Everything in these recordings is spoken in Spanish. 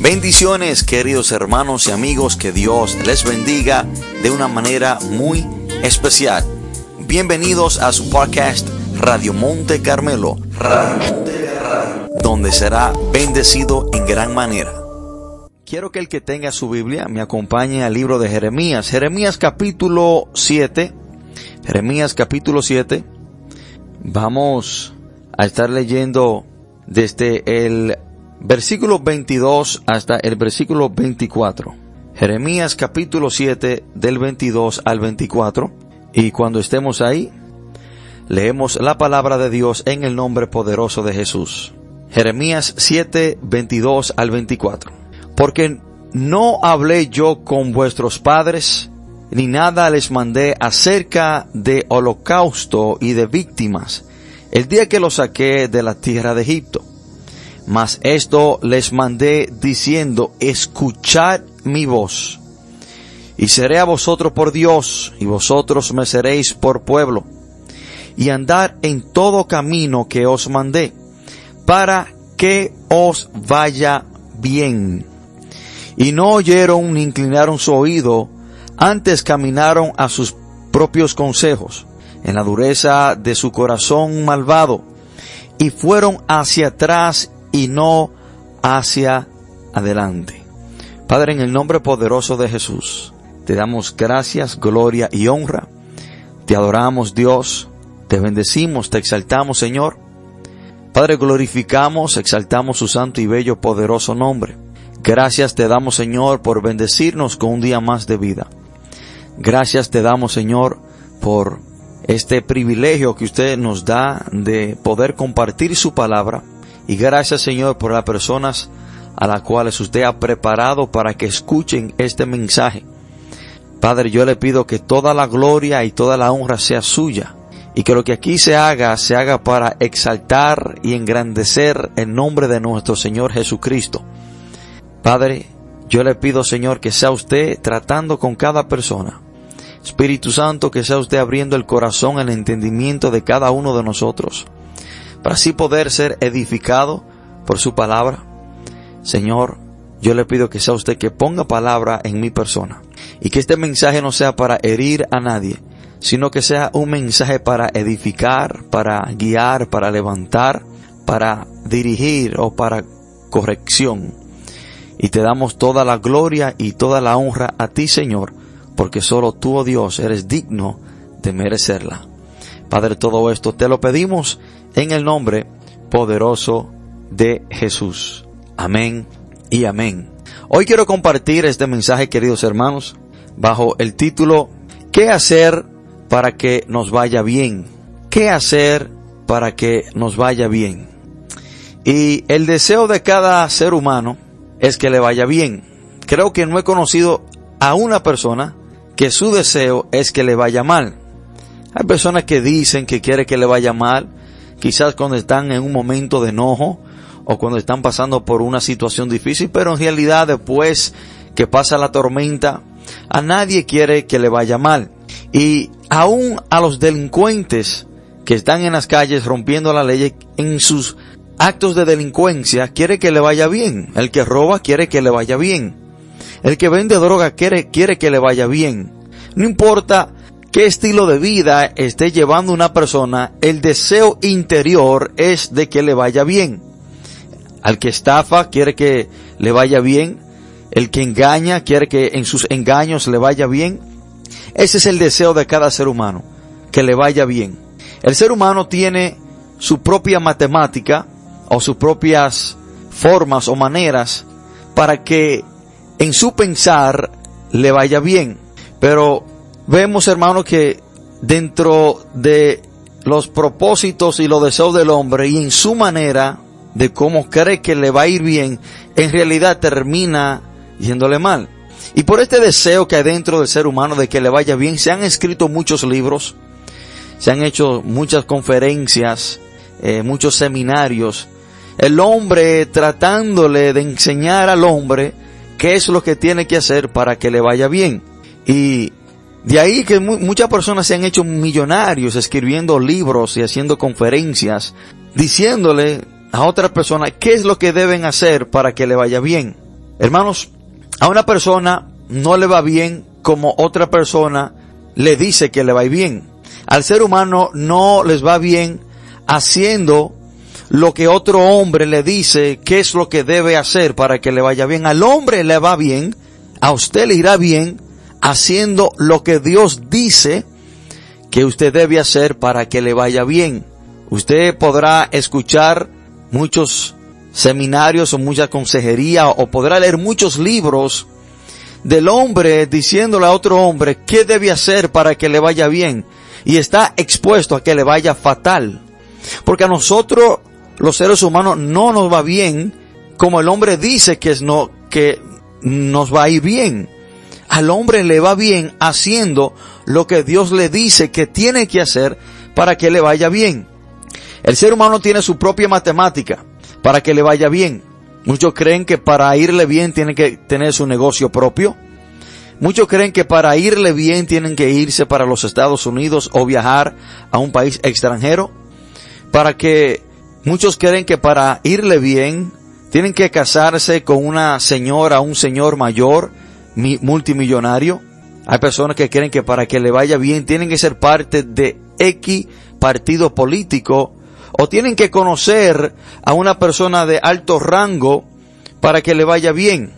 Bendiciones queridos hermanos y amigos, que Dios les bendiga de una manera muy especial. Bienvenidos a su podcast Radio Monte Carmelo, donde será bendecido en gran manera. Quiero que el que tenga su Biblia me acompañe al libro de Jeremías. Jeremías capítulo 7. Jeremías capítulo 7. Vamos a estar leyendo desde el versículo 22 hasta el versículo 24. Jeremías capítulo 7 del 22 al 24. Y cuando estemos ahí, leemos la palabra de Dios en el nombre poderoso de Jesús. Jeremías 7, 22 al 24. Porque no hablé yo con vuestros padres, ni nada les mandé acerca de holocausto y de víctimas, el día que los saqué de la tierra de Egipto. Mas esto les mandé diciendo, escuchad mi voz, y seré a vosotros por Dios, y vosotros me seréis por pueblo, y andar en todo camino que os mandé, para que os vaya bien. Y no oyeron ni inclinaron su oído, antes caminaron a sus propios consejos, en la dureza de su corazón malvado, y fueron hacia atrás y no hacia adelante. Padre, en el nombre poderoso de Jesús, te damos gracias, gloria y honra. Te adoramos, Dios. Te bendecimos, te exaltamos, Señor. Padre, glorificamos, exaltamos su santo y bello, poderoso nombre. Gracias te damos, Señor, por bendecirnos con un día más de vida. Gracias te damos, Señor, por este privilegio que usted nos da de poder compartir su palabra y gracias Señor por las personas a las cuales usted ha preparado para que escuchen este mensaje. Padre, yo le pido que toda la gloria y toda la honra sea suya y que lo que aquí se haga se haga para exaltar y engrandecer el nombre de nuestro Señor Jesucristo. Padre, yo le pido Señor que sea usted tratando con cada persona. Espíritu Santo, que sea usted abriendo el corazón, el entendimiento de cada uno de nosotros para así poder ser edificado por su palabra. Señor, yo le pido que sea usted que ponga palabra en mi persona y que este mensaje no sea para herir a nadie, sino que sea un mensaje para edificar, para guiar, para levantar, para dirigir o para corrección. Y te damos toda la gloria y toda la honra a ti, Señor, porque solo tú, oh Dios, eres digno de merecerla. Padre, todo esto te lo pedimos en el nombre poderoso de Jesús. Amén y amén. Hoy quiero compartir este mensaje, queridos hermanos, bajo el título ¿Qué hacer para que nos vaya bien? ¿Qué hacer para que nos vaya bien? Y el deseo de cada ser humano es que le vaya bien. Creo que no he conocido a una persona que su deseo es que le vaya mal. Hay personas que dicen que quiere que le vaya mal, quizás cuando están en un momento de enojo o cuando están pasando por una situación difícil, pero en realidad después que pasa la tormenta, a nadie quiere que le vaya mal. Y aún a los delincuentes que están en las calles rompiendo la ley en sus actos de delincuencia, quiere que le vaya bien. El que roba quiere que le vaya bien. El que vende droga quiere, quiere que le vaya bien. No importa qué estilo de vida esté llevando una persona, el deseo interior es de que le vaya bien. Al que estafa quiere que le vaya bien, el que engaña quiere que en sus engaños le vaya bien. Ese es el deseo de cada ser humano, que le vaya bien. El ser humano tiene su propia matemática o sus propias formas o maneras para que en su pensar le vaya bien. Pero vemos, hermano, que dentro de los propósitos y los deseos del hombre y en su manera de cómo cree que le va a ir bien, en realidad termina yéndole mal. Y por este deseo que hay dentro del ser humano de que le vaya bien, se han escrito muchos libros, se han hecho muchas conferencias, eh, muchos seminarios. El hombre tratándole de enseñar al hombre qué es lo que tiene que hacer para que le vaya bien. Y de ahí que muchas personas se han hecho millonarios escribiendo libros y haciendo conferencias, diciéndole a otras personas qué es lo que deben hacer para que le vaya bien. Hermanos, a una persona no le va bien como otra persona le dice que le va bien. Al ser humano no les va bien haciendo lo que otro hombre le dice qué es lo que debe hacer para que le vaya bien. Al hombre le va bien, a usted le irá bien haciendo lo que Dios dice que usted debe hacer para que le vaya bien. Usted podrá escuchar muchos seminarios o mucha consejería o podrá leer muchos libros del hombre diciéndole a otro hombre qué debe hacer para que le vaya bien y está expuesto a que le vaya fatal. Porque a nosotros los seres humanos no nos va bien como el hombre dice que, es no, que nos va a ir bien. Al hombre le va bien haciendo lo que Dios le dice que tiene que hacer para que le vaya bien. El ser humano tiene su propia matemática para que le vaya bien. Muchos creen que para irle bien tiene que tener su negocio propio. Muchos creen que para irle bien tienen que irse para los Estados Unidos o viajar a un país extranjero. Para que muchos creen que para irle bien tienen que casarse con una señora, un señor mayor, multimillonario. Hay personas que creen que para que le vaya bien tienen que ser parte de X partido político o tienen que conocer a una persona de alto rango para que le vaya bien.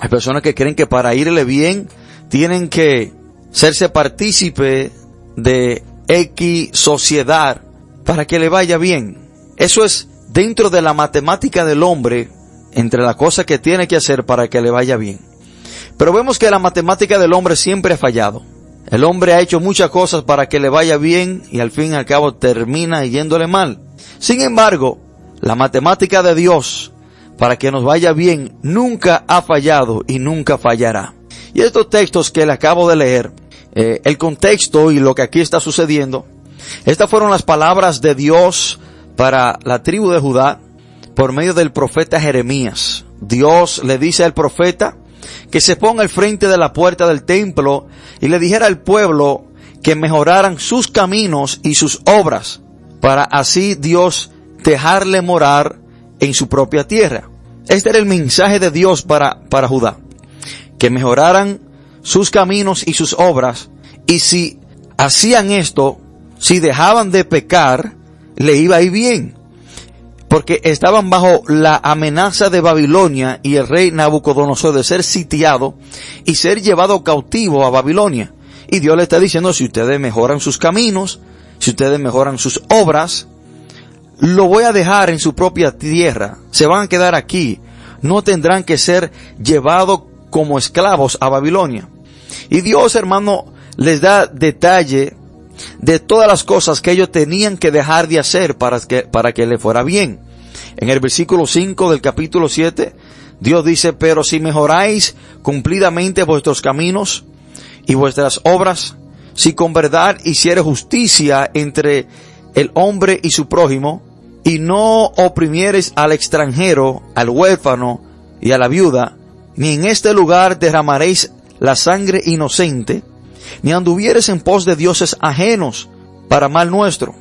Hay personas que creen que para irle bien tienen que serse partícipe de X sociedad para que le vaya bien. Eso es dentro de la matemática del hombre entre la cosa que tiene que hacer para que le vaya bien. Pero vemos que la matemática del hombre siempre ha fallado. El hombre ha hecho muchas cosas para que le vaya bien y al fin y al cabo termina yéndole mal. Sin embargo, la matemática de Dios para que nos vaya bien nunca ha fallado y nunca fallará. Y estos textos que le acabo de leer, eh, el contexto y lo que aquí está sucediendo, estas fueron las palabras de Dios para la tribu de Judá por medio del profeta Jeremías. Dios le dice al profeta que se ponga al frente de la puerta del templo y le dijera al pueblo que mejoraran sus caminos y sus obras para así Dios dejarle morar en su propia tierra. Este era el mensaje de Dios para, para Judá. Que mejoraran sus caminos y sus obras. Y si hacían esto, si dejaban de pecar, le iba a ir bien. Porque estaban bajo la amenaza de Babilonia y el rey Nabucodonosor de ser sitiado y ser llevado cautivo a Babilonia. Y Dios le está diciendo, si ustedes mejoran sus caminos, si ustedes mejoran sus obras, lo voy a dejar en su propia tierra, se van a quedar aquí, no tendrán que ser llevados como esclavos a Babilonia. Y Dios, hermano, les da detalle de todas las cosas que ellos tenían que dejar de hacer para que, para que le fuera bien. En el versículo 5 del capítulo 7, Dios dice, pero si mejoráis cumplidamente vuestros caminos y vuestras obras, si con verdad hiciere justicia entre el hombre y su prójimo, y no oprimieres al extranjero, al huérfano y a la viuda, ni en este lugar derramaréis la sangre inocente, ni anduvieres en pos de dioses ajenos para mal nuestro.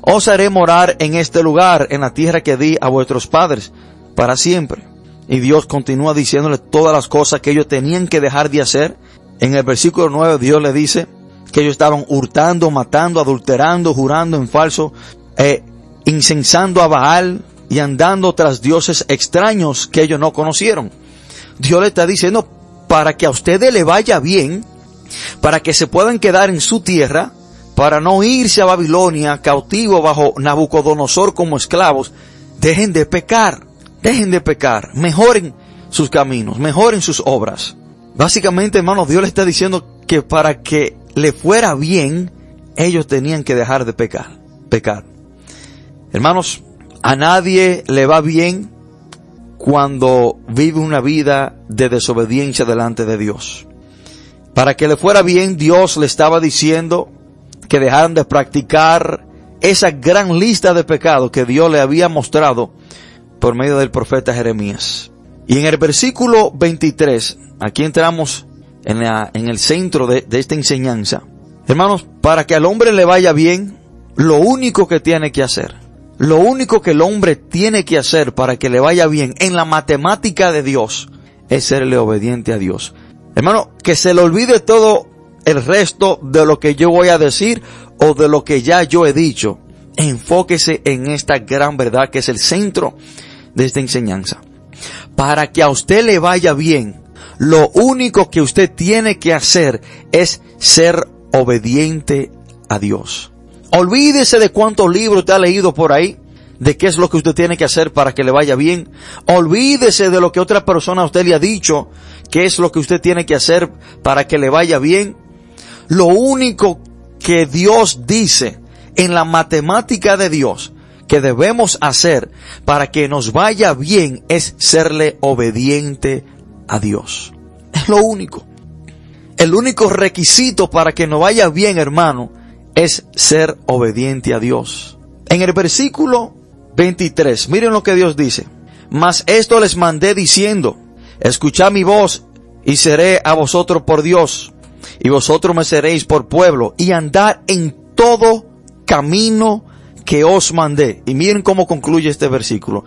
Os haré morar en este lugar, en la tierra que di a vuestros padres, para siempre. Y Dios continúa diciéndole todas las cosas que ellos tenían que dejar de hacer. En el versículo 9 Dios le dice, que ellos estaban hurtando, matando, adulterando, jurando en falso, eh, incensando a Baal y andando tras dioses extraños que ellos no conocieron. Dios le está diciendo, para que a ustedes le vaya bien, para que se puedan quedar en su tierra, para no irse a Babilonia cautivo bajo Nabucodonosor como esclavos, dejen de pecar, dejen de pecar, mejoren sus caminos, mejoren sus obras. Básicamente, hermanos, Dios le está diciendo que para que le fuera bien, ellos tenían que dejar de pecar, pecar. Hermanos, a nadie le va bien cuando vive una vida de desobediencia delante de Dios. Para que le fuera bien, Dios le estaba diciendo que dejaran de practicar esa gran lista de pecados que Dios le había mostrado por medio del profeta Jeremías. Y en el versículo 23, aquí entramos en, en el centro de, de esta enseñanza. Hermanos, para que al hombre le vaya bien, lo único que tiene que hacer, lo único que el hombre tiene que hacer para que le vaya bien en la matemática de Dios, es serle obediente a Dios. Hermano, que se le olvide todo el resto de lo que yo voy a decir o de lo que ya yo he dicho. Enfóquese en esta gran verdad que es el centro de esta enseñanza. Para que a usted le vaya bien, lo único que usted tiene que hacer es ser obediente a Dios. Olvídese de cuántos libros te ha leído por ahí, de qué es lo que usted tiene que hacer para que le vaya bien. Olvídese de lo que otra persona a usted le ha dicho, qué es lo que usted tiene que hacer para que le vaya bien. Lo único que Dios dice en la matemática de Dios que debemos hacer para que nos vaya bien es serle obediente a Dios. Es lo único. El único requisito para que nos vaya bien, hermano, es ser obediente a Dios. En el versículo 23, miren lo que Dios dice. Mas esto les mandé diciendo, escuchad mi voz y seré a vosotros por Dios y vosotros me seréis por pueblo y andar en todo camino que os mandé. Y miren cómo concluye este versículo.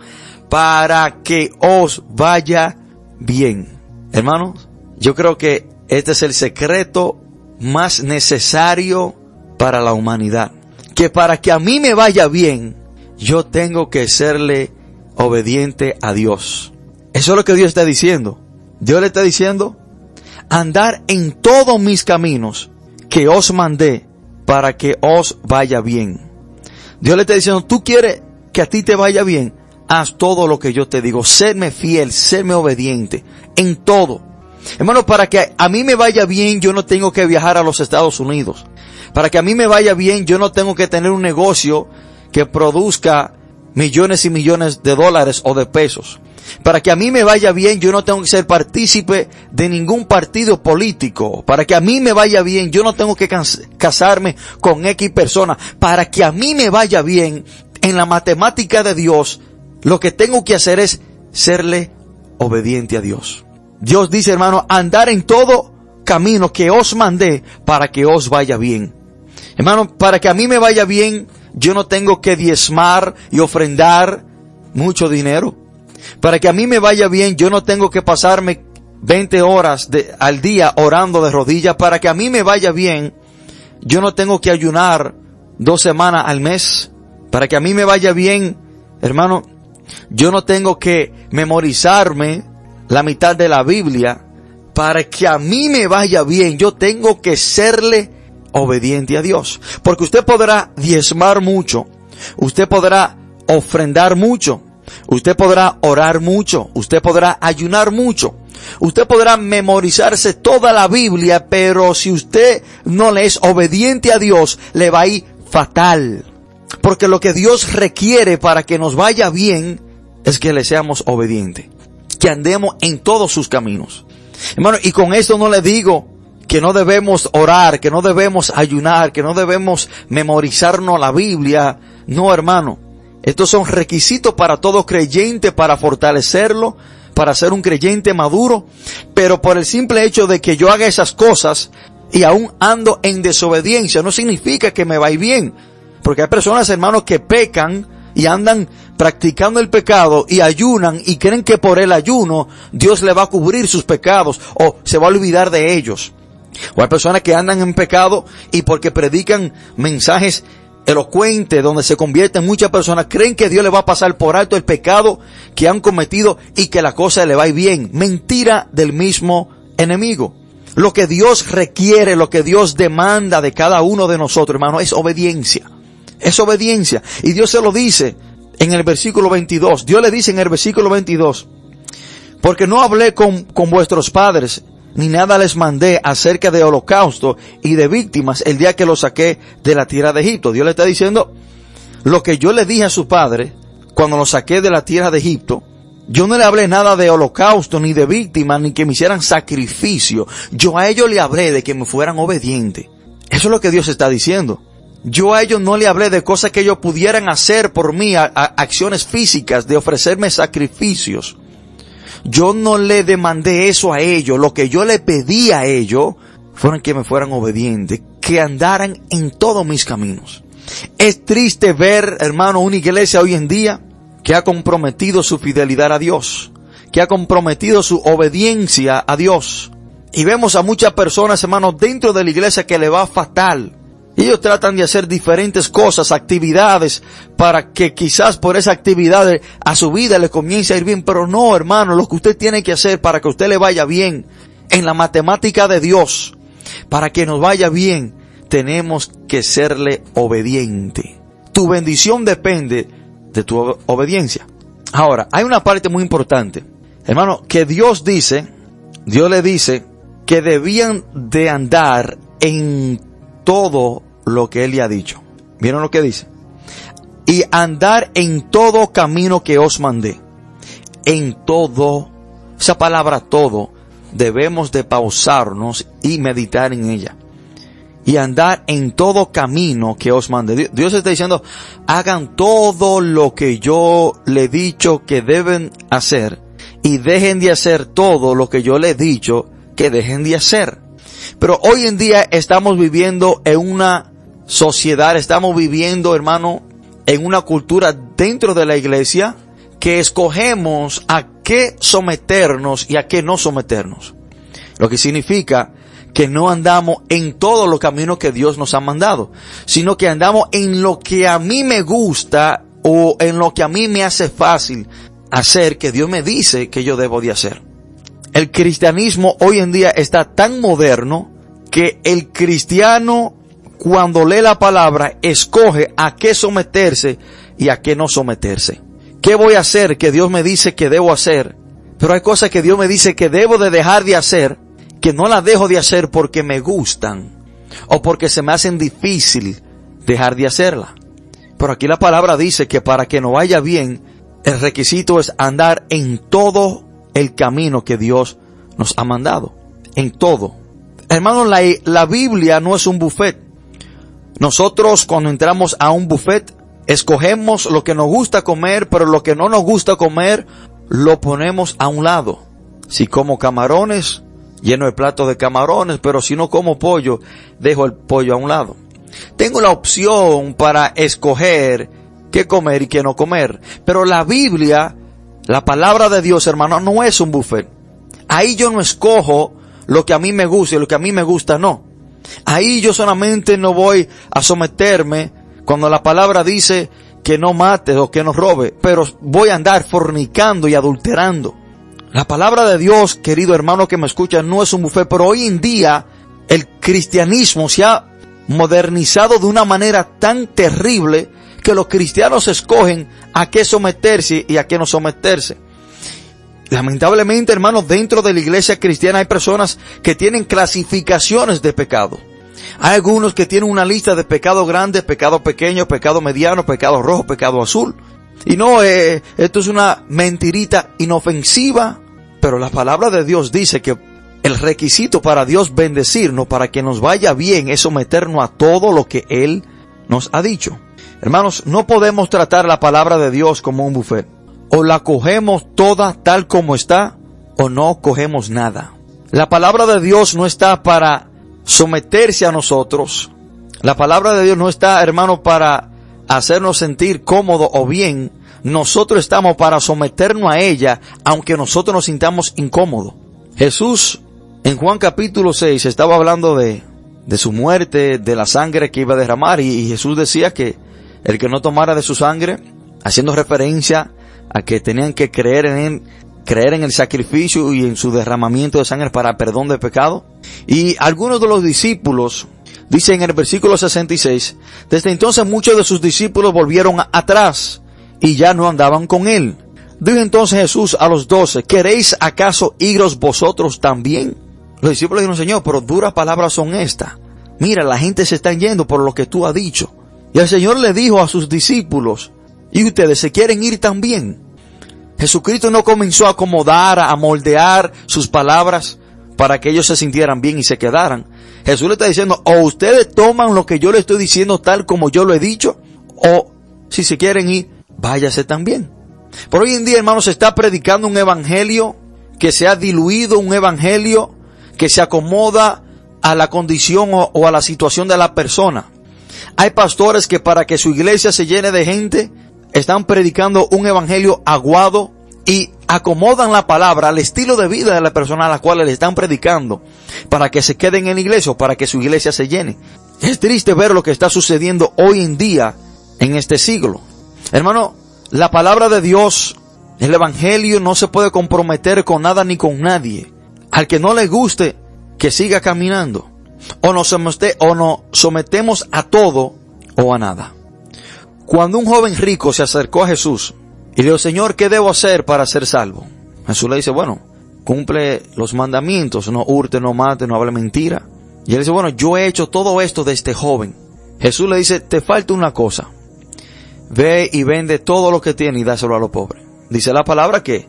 Para que os vaya bien. Hermanos, yo creo que este es el secreto más necesario para la humanidad. Que para que a mí me vaya bien, yo tengo que serle obediente a Dios. Eso es lo que Dios está diciendo. Dios le está diciendo, andar en todos mis caminos que os mandé para que os vaya bien. Dios le está diciendo, tú quieres que a ti te vaya bien, haz todo lo que yo te digo, serme fiel, serme obediente, en todo. Hermano, para que a mí me vaya bien, yo no tengo que viajar a los Estados Unidos. Para que a mí me vaya bien, yo no tengo que tener un negocio que produzca millones y millones de dólares o de pesos. Para que a mí me vaya bien, yo no tengo que ser partícipe de ningún partido político. Para que a mí me vaya bien, yo no tengo que casarme con X persona. Para que a mí me vaya bien, en la matemática de Dios, lo que tengo que hacer es serle obediente a Dios. Dios dice, hermano, andar en todo camino que os mandé para que os vaya bien. Hermano, para que a mí me vaya bien, yo no tengo que diezmar y ofrendar mucho dinero. Para que a mí me vaya bien, yo no tengo que pasarme 20 horas al día orando de rodillas. Para que a mí me vaya bien, yo no tengo que ayunar dos semanas al mes. Para que a mí me vaya bien, hermano, yo no tengo que memorizarme la mitad de la Biblia. Para que a mí me vaya bien, yo tengo que serle obediente a Dios. Porque usted podrá diezmar mucho, usted podrá ofrendar mucho, usted podrá orar mucho, usted podrá ayunar mucho, usted podrá memorizarse toda la Biblia, pero si usted no le es obediente a Dios, le va a ir fatal. Porque lo que Dios requiere para que nos vaya bien es que le seamos obedientes, que andemos en todos sus caminos. Hermano, y con esto no le digo que no debemos orar, que no debemos ayunar, que no debemos memorizarnos la Biblia. No, hermano. Estos son requisitos para todo creyente para fortalecerlo, para ser un creyente maduro. Pero por el simple hecho de que yo haga esas cosas y aún ando en desobediencia, no significa que me vaya bien. Porque hay personas, hermanos, que pecan y andan practicando el pecado y ayunan y creen que por el ayuno Dios le va a cubrir sus pecados o se va a olvidar de ellos. O hay personas que andan en pecado y porque predican mensajes elocuentes donde se convierten muchas personas, creen que Dios le va a pasar por alto el pecado que han cometido y que la cosa le va a ir bien. Mentira del mismo enemigo. Lo que Dios requiere, lo que Dios demanda de cada uno de nosotros, hermano, es obediencia. Es obediencia. Y Dios se lo dice en el versículo 22. Dios le dice en el versículo 22, porque no hablé con, con vuestros padres ni nada les mandé acerca de holocausto y de víctimas el día que los saqué de la tierra de Egipto. Dios le está diciendo, lo que yo le dije a su padre cuando los saqué de la tierra de Egipto, yo no le hablé nada de holocausto ni de víctimas ni que me hicieran sacrificio. Yo a ellos le hablé de que me fueran obedientes. Eso es lo que Dios está diciendo. Yo a ellos no le hablé de cosas que ellos pudieran hacer por mí, acciones físicas, de ofrecerme sacrificios. Yo no le demandé eso a ellos. Lo que yo le pedí a ellos fueron que me fueran obedientes, que andaran en todos mis caminos. Es triste ver, hermano, una iglesia hoy en día que ha comprometido su fidelidad a Dios, que ha comprometido su obediencia a Dios. Y vemos a muchas personas, hermanos, dentro de la iglesia que le va fatal. Ellos tratan de hacer diferentes cosas, actividades, para que quizás por esa actividad a su vida le comience a ir bien. Pero no, hermano, lo que usted tiene que hacer para que usted le vaya bien en la matemática de Dios, para que nos vaya bien, tenemos que serle obediente. Tu bendición depende de tu obediencia. Ahora, hay una parte muy importante. Hermano, que Dios dice, Dios le dice que debían de andar en todo lo que Él le ha dicho. ¿Vieron lo que dice? Y andar en todo camino que os mandé. En todo, esa palabra todo, debemos de pausarnos y meditar en ella y andar en todo camino que os mande. Dios está diciendo, hagan todo lo que yo le he dicho que deben hacer y dejen de hacer todo lo que yo le he dicho que dejen de hacer. Pero hoy en día estamos viviendo en una sociedad, estamos viviendo, hermano, en una cultura dentro de la iglesia que escogemos a qué someternos y a qué no someternos. Lo que significa que no andamos en todos los caminos que Dios nos ha mandado, sino que andamos en lo que a mí me gusta o en lo que a mí me hace fácil hacer que Dios me dice que yo debo de hacer. El cristianismo hoy en día está tan moderno que el cristiano cuando lee la palabra escoge a qué someterse y a qué no someterse. ¿Qué voy a hacer que Dios me dice que debo hacer? Pero hay cosas que Dios me dice que debo de dejar de hacer que no la dejo de hacer porque me gustan o porque se me hacen difícil dejar de hacerla. Pero aquí la palabra dice que para que no vaya bien, el requisito es andar en todo el camino que Dios nos ha mandado. En todo. Hermanos, la, la Biblia no es un buffet. Nosotros cuando entramos a un buffet, escogemos lo que nos gusta comer, pero lo que no nos gusta comer, lo ponemos a un lado. Si como camarones, lleno de plato de camarones, pero si no como pollo, dejo el pollo a un lado. Tengo la opción para escoger qué comer y qué no comer. Pero la Biblia, la palabra de Dios, hermano, no es un buffet. Ahí yo no escojo lo que a mí me gusta y lo que a mí me gusta no. Ahí yo solamente no voy a someterme cuando la palabra dice que no mate o que no robe, pero voy a andar fornicando y adulterando. La palabra de Dios, querido hermano que me escucha, no es un buffet, pero hoy en día el cristianismo se ha modernizado de una manera tan terrible que los cristianos escogen a qué someterse y a qué no someterse. Lamentablemente, hermanos, dentro de la iglesia cristiana hay personas que tienen clasificaciones de pecado. Hay algunos que tienen una lista de pecado grande, pecado pequeño, pecado mediano, pecado rojo, pecado azul. Y no, eh, esto es una mentirita inofensiva, pero la palabra de Dios dice que el requisito para Dios bendecirnos, para que nos vaya bien, es someternos a todo lo que Él nos ha dicho. Hermanos, no podemos tratar la palabra de Dios como un buffet. O la cogemos toda tal como está, o no cogemos nada. La palabra de Dios no está para someterse a nosotros. La palabra de Dios no está, hermano, para hacernos sentir cómodo o bien, nosotros estamos para someternos a ella, aunque nosotros nos sintamos incómodos. Jesús, en Juan capítulo 6, estaba hablando de, de su muerte, de la sangre que iba a derramar, y, Jesús decía que el que no tomara de su sangre, haciendo referencia a que tenían que creer en él, creer en el sacrificio y en su derramamiento de sangre para perdón de pecado. Y algunos de los discípulos, Dice en el versículo 66, desde entonces muchos de sus discípulos volvieron atrás y ya no andaban con él. Dijo entonces Jesús a los doce, ¿queréis acaso iros vosotros también? Los discípulos dijeron, Señor, pero duras palabras son estas. Mira, la gente se está yendo por lo que tú has dicho. Y el Señor le dijo a sus discípulos, ¿y ustedes se quieren ir también? Jesucristo no comenzó a acomodar, a moldear sus palabras para que ellos se sintieran bien y se quedaran. Jesús le está diciendo, o ustedes toman lo que yo le estoy diciendo tal como yo lo he dicho, o si se quieren ir, váyase también. Por hoy en día, hermanos, se está predicando un evangelio que se ha diluido, un evangelio que se acomoda a la condición o, o, a la situación de la persona. Hay pastores que para que su iglesia se llene de gente, están predicando un evangelio aguado y acomodan la palabra al estilo de vida de la persona a la cual le están predicando para que se queden en la iglesia o para que su iglesia se llene. Es triste ver lo que está sucediendo hoy en día en este siglo. Hermano, la palabra de Dios, el Evangelio no se puede comprometer con nada ni con nadie. Al que no le guste, que siga caminando. O nos, o nos sometemos a todo o a nada. Cuando un joven rico se acercó a Jesús y le dijo, Señor, ¿qué debo hacer para ser salvo? Jesús le dice, bueno, cumple los mandamientos, no hurte, no mate, no hable mentira. Y él dice, bueno, yo he hecho todo esto de este joven. Jesús le dice, te falta una cosa. Ve y vende todo lo que tiene y dáselo a los pobres. Dice la palabra que,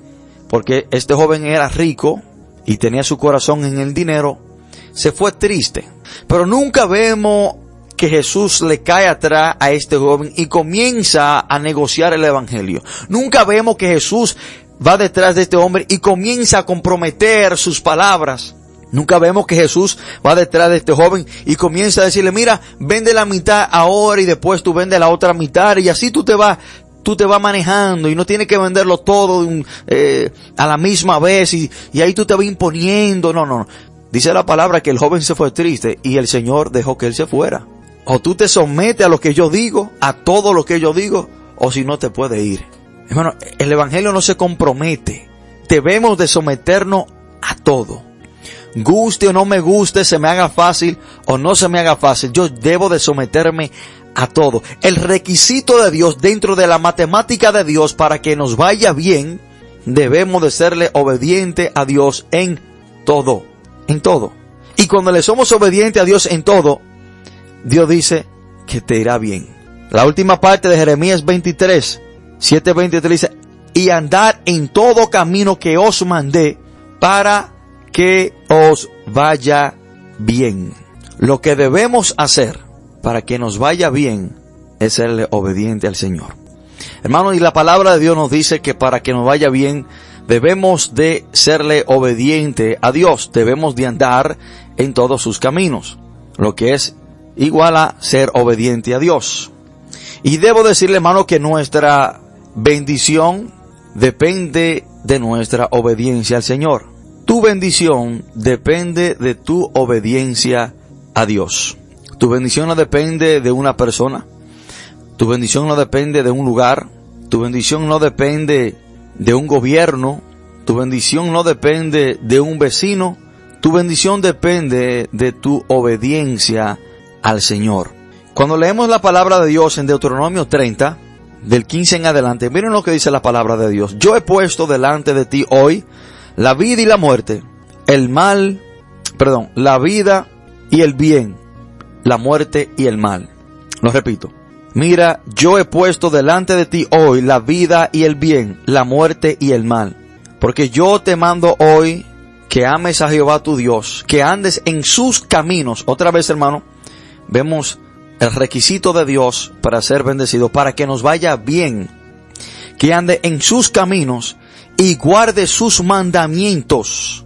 porque este joven era rico y tenía su corazón en el dinero, se fue triste. Pero nunca vemos que Jesús le cae atrás a este joven y comienza a negociar el Evangelio. Nunca vemos que Jesús va detrás de este hombre y comienza a comprometer sus palabras. Nunca vemos que Jesús va detrás de este joven y comienza a decirle, mira, vende la mitad ahora y después tú vende la otra mitad y así tú te vas, tú te vas manejando y no tienes que venderlo todo eh, a la misma vez y, y ahí tú te vas imponiendo. No, no. Dice la palabra que el joven se fue triste y el Señor dejó que él se fuera. O tú te sometes a lo que yo digo, a todo lo que yo digo, o si no te puede ir. Hermano, el Evangelio no se compromete. Debemos de someternos a todo. Guste o no me guste, se me haga fácil o no se me haga fácil, yo debo de someterme a todo. El requisito de Dios dentro de la matemática de Dios para que nos vaya bien, debemos de serle obediente a Dios en todo en todo. Y cuando le somos obedientes a Dios en todo, Dios dice que te irá bien. La última parte de Jeremías 23, 7:23 dice, y andar en todo camino que os mandé para que os vaya bien. Lo que debemos hacer para que nos vaya bien es serle obediente al Señor. Hermano, y la palabra de Dios nos dice que para que nos vaya bien debemos de serle obediente a Dios, debemos de andar en todos sus caminos, lo que es igual a ser obediente a Dios. Y debo decirle, hermano, que nuestra bendición depende de nuestra obediencia al Señor. Tu bendición depende de tu obediencia a Dios. Tu bendición no depende de una persona. Tu bendición no depende de un lugar. Tu bendición no depende de un gobierno, tu bendición no depende de un vecino, tu bendición depende de tu obediencia al Señor. Cuando leemos la palabra de Dios en Deuteronomio 30, del 15 en adelante, miren lo que dice la palabra de Dios. Yo he puesto delante de ti hoy la vida y la muerte, el mal, perdón, la vida y el bien, la muerte y el mal. Lo repito. Mira, yo he puesto delante de ti hoy la vida y el bien, la muerte y el mal. Porque yo te mando hoy que ames a Jehová tu Dios, que andes en sus caminos. Otra vez, hermano, vemos el requisito de Dios para ser bendecido, para que nos vaya bien. Que ande en sus caminos y guarde sus mandamientos,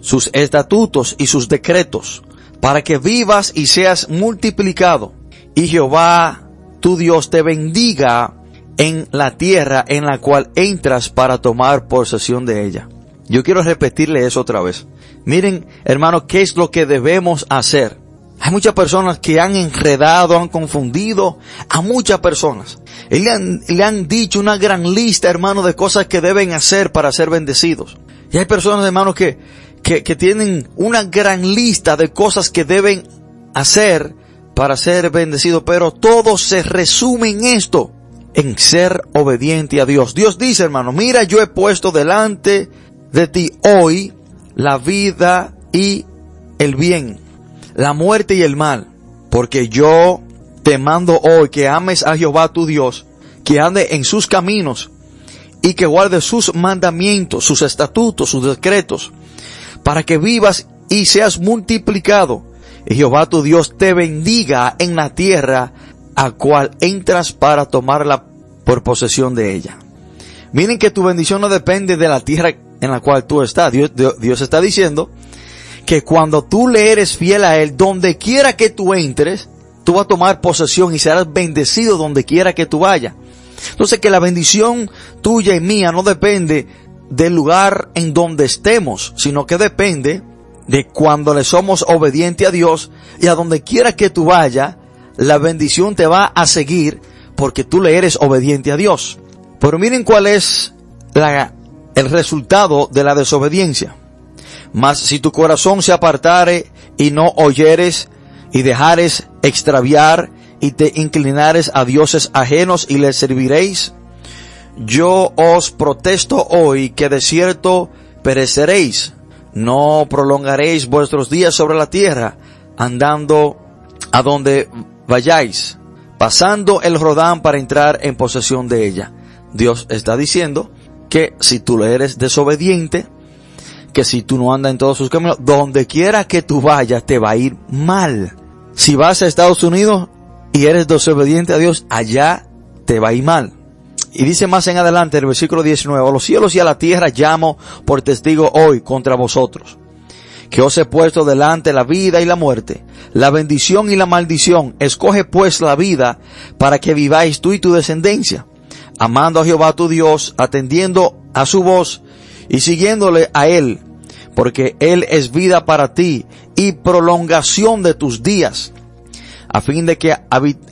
sus estatutos y sus decretos, para que vivas y seas multiplicado. Y Jehová tu Dios te bendiga en la tierra en la cual entras para tomar posesión de ella. Yo quiero repetirle eso otra vez. Miren, hermano, ¿qué es lo que debemos hacer? Hay muchas personas que han enredado, han confundido a muchas personas. Y le han, le han dicho una gran lista, hermano, de cosas que deben hacer para ser bendecidos. Y hay personas, hermano, que, que, que tienen una gran lista de cosas que deben hacer para ser bendecido, pero todo se resume en esto, en ser obediente a Dios. Dios dice, hermano, mira, yo he puesto delante de ti hoy la vida y el bien, la muerte y el mal, porque yo te mando hoy que ames a Jehová tu Dios, que ande en sus caminos y que guarde sus mandamientos, sus estatutos, sus decretos, para que vivas y seas multiplicado Jehová tu Dios te bendiga en la tierra a cual entras para tomarla por posesión de ella. Miren que tu bendición no depende de la tierra en la cual tú estás. Dios, Dios está diciendo que cuando tú le eres fiel a Él, donde quiera que tú entres, tú vas a tomar posesión y serás bendecido donde quiera que tú vayas. Entonces que la bendición tuya y mía no depende del lugar en donde estemos, sino que depende de cuando le somos obedientes a Dios y a donde quiera que tú vayas, la bendición te va a seguir porque tú le eres obediente a Dios. Pero miren cuál es la, el resultado de la desobediencia. Mas si tu corazón se apartare y no oyeres y dejares extraviar y te inclinares a dioses ajenos y les serviréis, yo os protesto hoy que de cierto pereceréis, no prolongaréis vuestros días sobre la tierra, andando a donde vayáis, pasando el Rodán para entrar en posesión de ella. Dios está diciendo que si tú le eres desobediente, que si tú no andas en todos sus caminos, donde quiera que tú vayas te va a ir mal. Si vas a Estados Unidos y eres desobediente a Dios, allá te va a ir mal. Y dice más en adelante el versículo 19, a los cielos y a la tierra llamo por testigo hoy contra vosotros, que os he puesto delante la vida y la muerte, la bendición y la maldición. Escoge pues la vida para que viváis tú y tu descendencia, amando a Jehová tu Dios, atendiendo a su voz y siguiéndole a él, porque él es vida para ti y prolongación de tus días, a fin de que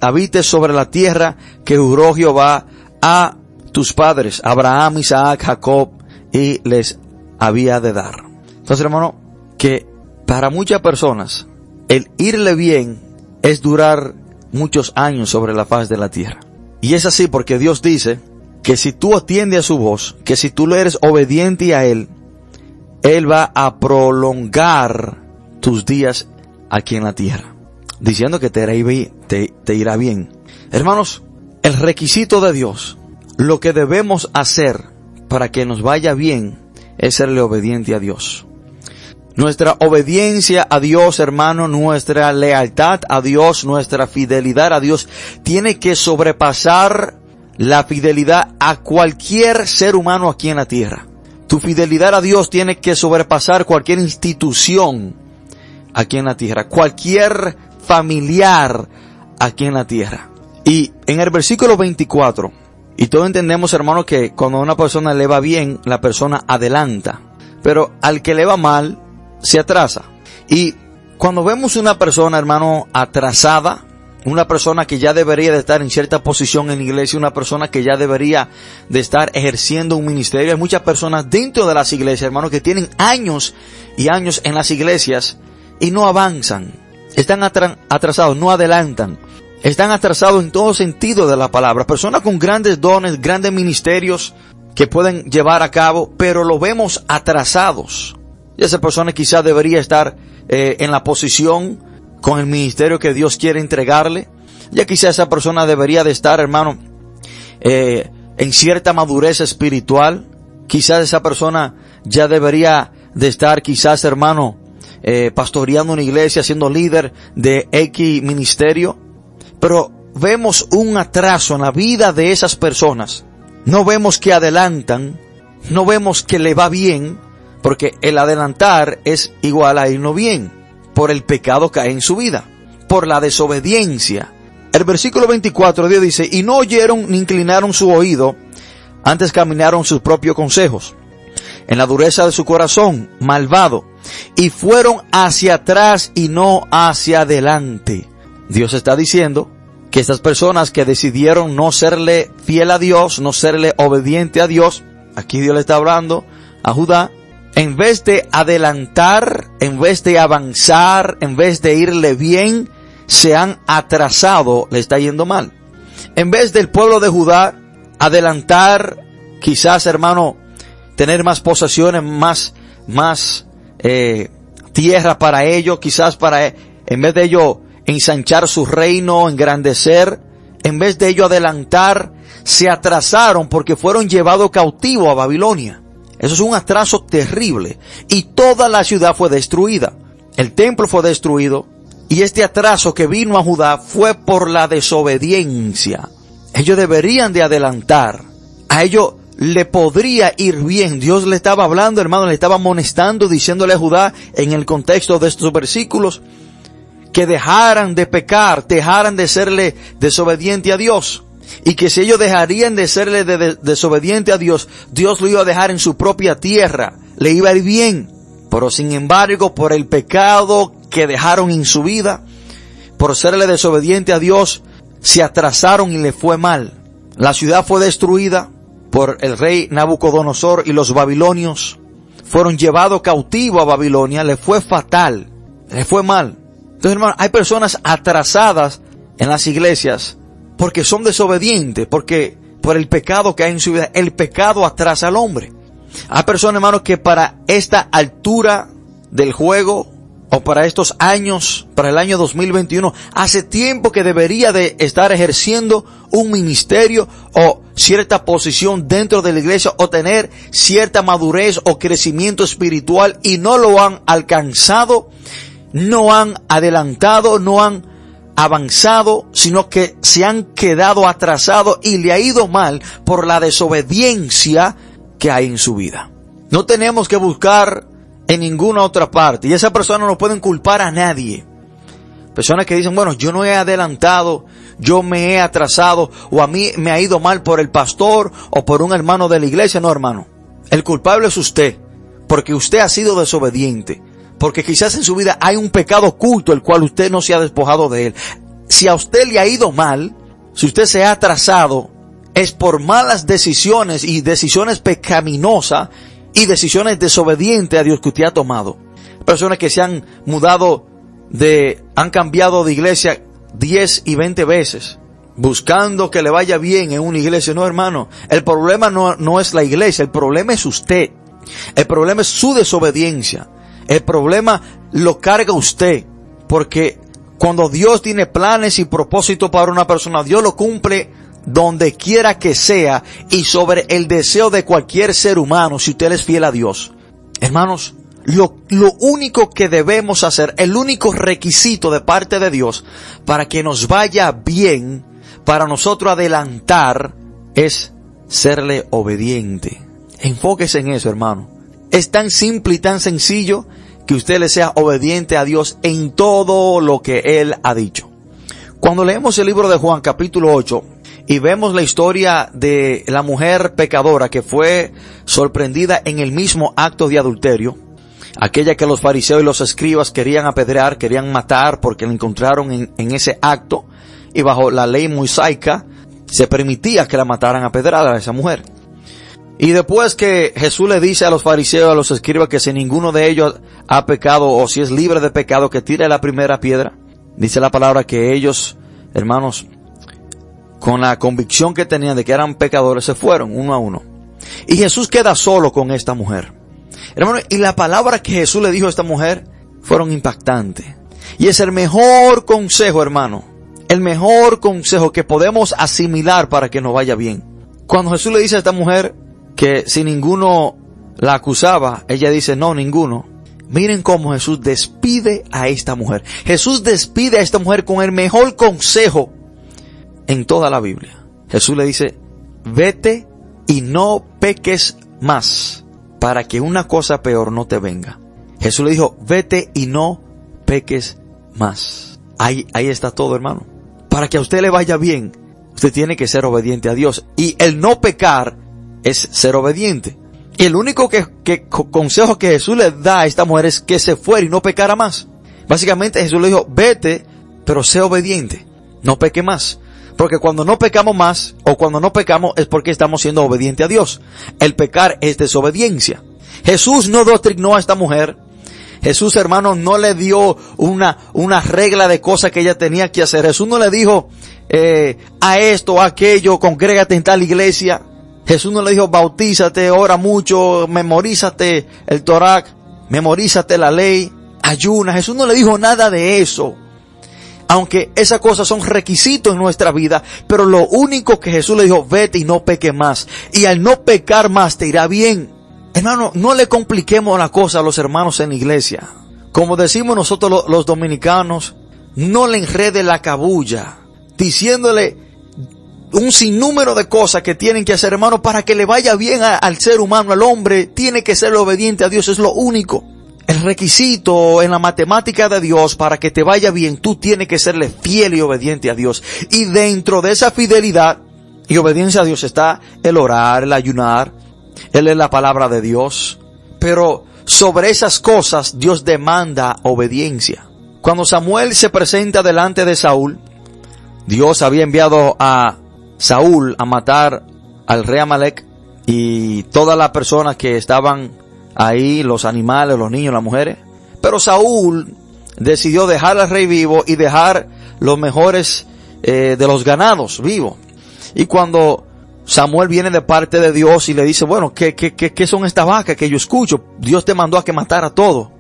habites sobre la tierra que juró Jehová a tus padres, Abraham, Isaac, Jacob, y les había de dar. Entonces, hermano, que para muchas personas el irle bien es durar muchos años sobre la faz de la tierra. Y es así porque Dios dice que si tú atiendes a su voz, que si tú le eres obediente a Él, Él va a prolongar tus días aquí en la tierra. Diciendo que te irá, te, te irá bien. Hermanos, el requisito de Dios, lo que debemos hacer para que nos vaya bien, es serle obediente a Dios. Nuestra obediencia a Dios, hermano, nuestra lealtad a Dios, nuestra fidelidad a Dios, tiene que sobrepasar la fidelidad a cualquier ser humano aquí en la tierra. Tu fidelidad a Dios tiene que sobrepasar cualquier institución aquí en la tierra, cualquier familiar aquí en la tierra. Y en el versículo 24, y todos entendemos, hermano, que cuando una persona le va bien, la persona adelanta. Pero al que le va mal, se atrasa. Y cuando vemos una persona, hermano, atrasada, una persona que ya debería de estar en cierta posición en la iglesia, una persona que ya debería de estar ejerciendo un ministerio. Hay muchas personas dentro de las iglesias, hermano, que tienen años y años en las iglesias y no avanzan. Están atrasados, no adelantan están atrasados en todo sentido de la palabra. Personas con grandes dones, grandes ministerios que pueden llevar a cabo, pero lo vemos atrasados. Y esa persona quizás debería estar eh, en la posición con el ministerio que Dios quiere entregarle. Ya quizás esa persona debería de estar, hermano, eh, en cierta madurez espiritual. Quizás esa persona ya debería de estar, quizás, hermano, eh, pastoreando una iglesia, siendo líder de X ministerio pero vemos un atraso en la vida de esas personas. No vemos que adelantan, no vemos que le va bien, porque el adelantar es igual a ir no bien. Por el pecado cae en su vida, por la desobediencia. El versículo 24 Dios dice, y no oyeron ni inclinaron su oído, antes caminaron sus propios consejos, en la dureza de su corazón, malvado, y fueron hacia atrás y no hacia adelante. Dios está diciendo que estas personas que decidieron no serle fiel a Dios, no serle obediente a Dios, aquí Dios le está hablando a Judá, en vez de adelantar, en vez de avanzar, en vez de irle bien, se han atrasado, le está yendo mal. En vez del pueblo de Judá adelantar, quizás hermano, tener más posesiones, más, más eh, tierra para ellos, quizás para, en vez de ello ensanchar su reino, engrandecer, en vez de ello adelantar, se atrasaron porque fueron llevados cautivos a Babilonia. Eso es un atraso terrible. Y toda la ciudad fue destruida. El templo fue destruido. Y este atraso que vino a Judá fue por la desobediencia. Ellos deberían de adelantar. A ellos le podría ir bien. Dios le estaba hablando, hermano, le estaba amonestando, diciéndole a Judá en el contexto de estos versículos que dejaran de pecar, dejaran de serle desobediente a Dios. y que si ellos dejarían de serle de, desobediente a Dios, Dios lo iba a dejar en su propia tierra, le iba a ir bien. Pero sin embargo, por el pecado que dejaron en su vida, por serle desobediente a Dios, se atrasaron y le fue mal. La ciudad fue destruida por el rey Nabucodonosor y los babilonios. Fueron llevados cautivos a Babilonia, le fue fatal, le fue mal. Entonces, hermano, hay personas atrasadas en las iglesias porque son desobedientes, porque por el pecado que hay en su vida, el pecado atrasa al hombre. Hay personas, hermanos, que para esta altura del juego o para estos años, para el año 2021, hace tiempo que debería de estar ejerciendo un ministerio o cierta posición dentro de la iglesia o tener cierta madurez o crecimiento espiritual y no lo han alcanzado, no han adelantado, no han avanzado, sino que se han quedado atrasados y le ha ido mal por la desobediencia que hay en su vida. No tenemos que buscar en ninguna otra parte y esa persona no pueden culpar a nadie. Personas que dicen, bueno, yo no he adelantado, yo me he atrasado o a mí me ha ido mal por el pastor o por un hermano de la iglesia. No, hermano. El culpable es usted porque usted ha sido desobediente porque quizás en su vida hay un pecado oculto el cual usted no se ha despojado de él. Si a usted le ha ido mal, si usted se ha atrasado, es por malas decisiones y decisiones pecaminosas y decisiones desobedientes a Dios que usted ha tomado. Personas que se han mudado de, han cambiado de iglesia 10 y 20 veces, buscando que le vaya bien en una iglesia. No, hermano, el problema no, no es la iglesia, el problema es usted. El problema es su desobediencia. El problema lo carga usted, porque cuando Dios tiene planes y propósitos para una persona, Dios lo cumple donde quiera que sea y sobre el deseo de cualquier ser humano si usted es fiel a Dios. Hermanos, lo, lo, único que debemos hacer, el único requisito de parte de Dios para que nos vaya bien, para nosotros adelantar, es serle obediente. Enfóquese en eso, hermano. Es tan simple y tan sencillo que usted le sea obediente a Dios en todo lo que Él ha dicho. Cuando leemos el libro de Juan capítulo 8 y vemos la historia de la mujer pecadora que fue sorprendida en el mismo acto de adulterio, aquella que los fariseos y los escribas querían apedrear, querían matar porque la encontraron en, ese acto y bajo la ley mosaica se permitía que la mataran a a esa mujer. Y después que Jesús le dice a los fariseos, a los escribas, que si ninguno de ellos ha pecado o si es libre de pecado, que tire la primera piedra, dice la palabra que ellos, hermanos, con la convicción que tenían de que eran pecadores, se fueron uno a uno. Y Jesús queda solo con esta mujer. Hermano, y la palabra que Jesús le dijo a esta mujer fueron impactantes. Y es el mejor consejo, hermano. El mejor consejo que podemos asimilar para que nos vaya bien. Cuando Jesús le dice a esta mujer, que si ninguno la acusaba, ella dice, no, ninguno. Miren cómo Jesús despide a esta mujer. Jesús despide a esta mujer con el mejor consejo en toda la Biblia. Jesús le dice, vete y no peques más para que una cosa peor no te venga. Jesús le dijo, vete y no peques más. Ahí, ahí está todo, hermano. Para que a usted le vaya bien, usted tiene que ser obediente a Dios. Y el no pecar es ser obediente. Y el único que, consejo que Jesús le da a esta mujer es que se fuera y no pecara más. Básicamente Jesús le dijo, vete, pero sé obediente. No peque más. Porque cuando no pecamos más, o cuando no pecamos, es porque estamos siendo obedientes a Dios. El pecar es desobediencia. Jesús no doctrinó a esta mujer. Jesús, hermano, no le dio una, una regla de cosas que ella tenía que hacer. Jesús no le dijo, eh, a esto, a aquello, congrégate en tal iglesia. Jesús no le dijo, bautízate, ora mucho, memorízate el Torah, memorízate la ley, ayuna. Jesús no le dijo nada de eso. Aunque esas cosas son requisitos en nuestra vida, pero lo único que Jesús le dijo, vete y no peque más. Y al no pecar más te irá bien. Hermano, no le compliquemos la cosa a los hermanos en la iglesia. Como decimos nosotros los dominicanos, no le enrede la cabulla, diciéndole un sinnúmero de cosas que tienen que hacer, hermano, para que le vaya bien al ser humano, al hombre, tiene que ser obediente a Dios, es lo único. El requisito en la matemática de Dios para que te vaya bien, tú tienes que serle fiel y obediente a Dios. Y dentro de esa fidelidad, Y obediencia a Dios está el orar, el ayunar, el leer la palabra de Dios. Pero sobre esas cosas Dios demanda obediencia. Cuando Samuel se presenta delante de Saúl, Dios había enviado a Saúl a matar al rey Amalek y todas las personas que estaban ahí, los animales, los niños, las mujeres. Pero Saúl decidió dejar al rey vivo y dejar los mejores eh, de los ganados vivos. Y cuando Samuel viene de parte de Dios y le dice, bueno, ¿qué, qué, qué, qué son estas vacas que yo escucho? Dios te mandó a que matara todo.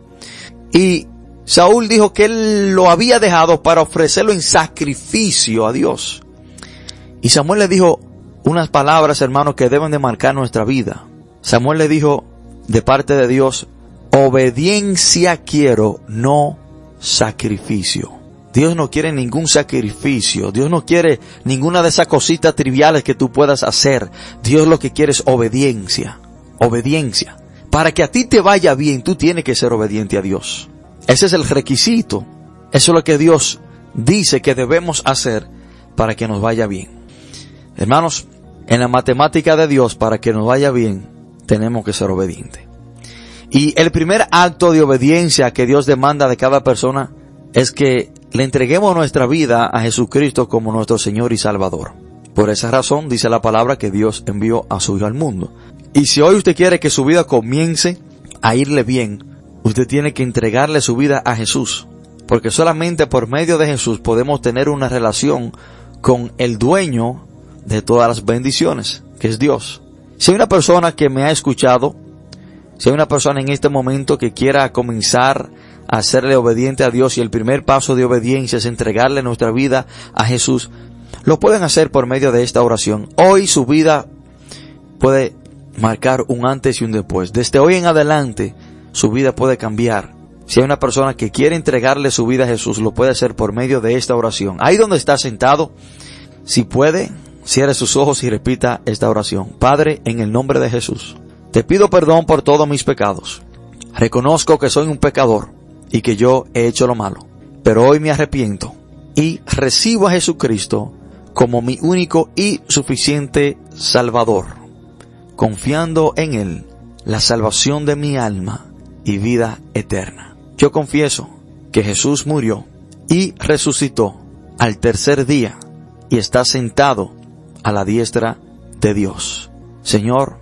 Y Saúl dijo que él lo había dejado para ofrecerlo en sacrificio a Dios. Y Samuel le dijo unas palabras, hermanos, que deben de marcar nuestra vida. Samuel le dijo de parte de Dios, obediencia quiero, no sacrificio. Dios no quiere ningún sacrificio. Dios no quiere ninguna de esas cositas triviales que tú puedas hacer. Dios lo que quiere es obediencia. Obediencia. Para que a ti te vaya bien, tú tienes que ser obediente a Dios. Ese es el requisito. Eso es lo que Dios dice que debemos hacer para que nos vaya bien. Hermanos, en la matemática de Dios, para que nos vaya bien, tenemos que ser obedientes. Y el primer acto de obediencia que Dios demanda de cada persona es que le entreguemos nuestra vida a Jesucristo como nuestro Señor y Salvador. Por esa razón dice la palabra que Dios envió a su Hijo al mundo. Y si hoy usted quiere que su vida comience a irle bien, usted tiene que entregarle su vida a Jesús. Porque solamente por medio de Jesús podemos tener una relación con el dueño de todas las bendiciones, que es Dios. Si hay una persona que me ha escuchado, si hay una persona en este momento que quiera comenzar a serle obediente a Dios y el primer paso de obediencia es entregarle nuestra vida a Jesús, lo pueden hacer por medio de esta oración. Hoy su vida puede marcar un antes y un después. Desde hoy en adelante su vida puede cambiar. Si hay una persona que quiere entregarle su vida a Jesús, lo puede hacer por medio de esta oración. Ahí donde está sentado, si puede, cierre sus ojos y repita esta oración. Padre, en el nombre de Jesús, te pido perdón por todos mis pecados. Reconozco que soy un pecador y que yo he hecho lo malo. Pero hoy me arrepiento y recibo a Jesucristo como mi único y suficiente Salvador, confiando en Él la salvación de mi alma y vida eterna. Yo confieso que Jesús murió y resucitó al tercer día y está sentado a la diestra de Dios. Señor,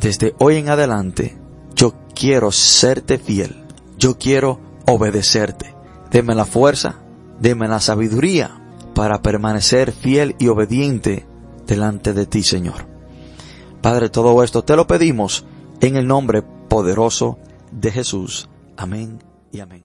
desde hoy en adelante, yo quiero serte fiel. Yo quiero obedecerte. Deme la fuerza, deme la sabiduría para permanecer fiel y obediente delante de ti, Señor. Padre, todo esto te lo pedimos en el nombre poderoso de Jesús. Amén y amén.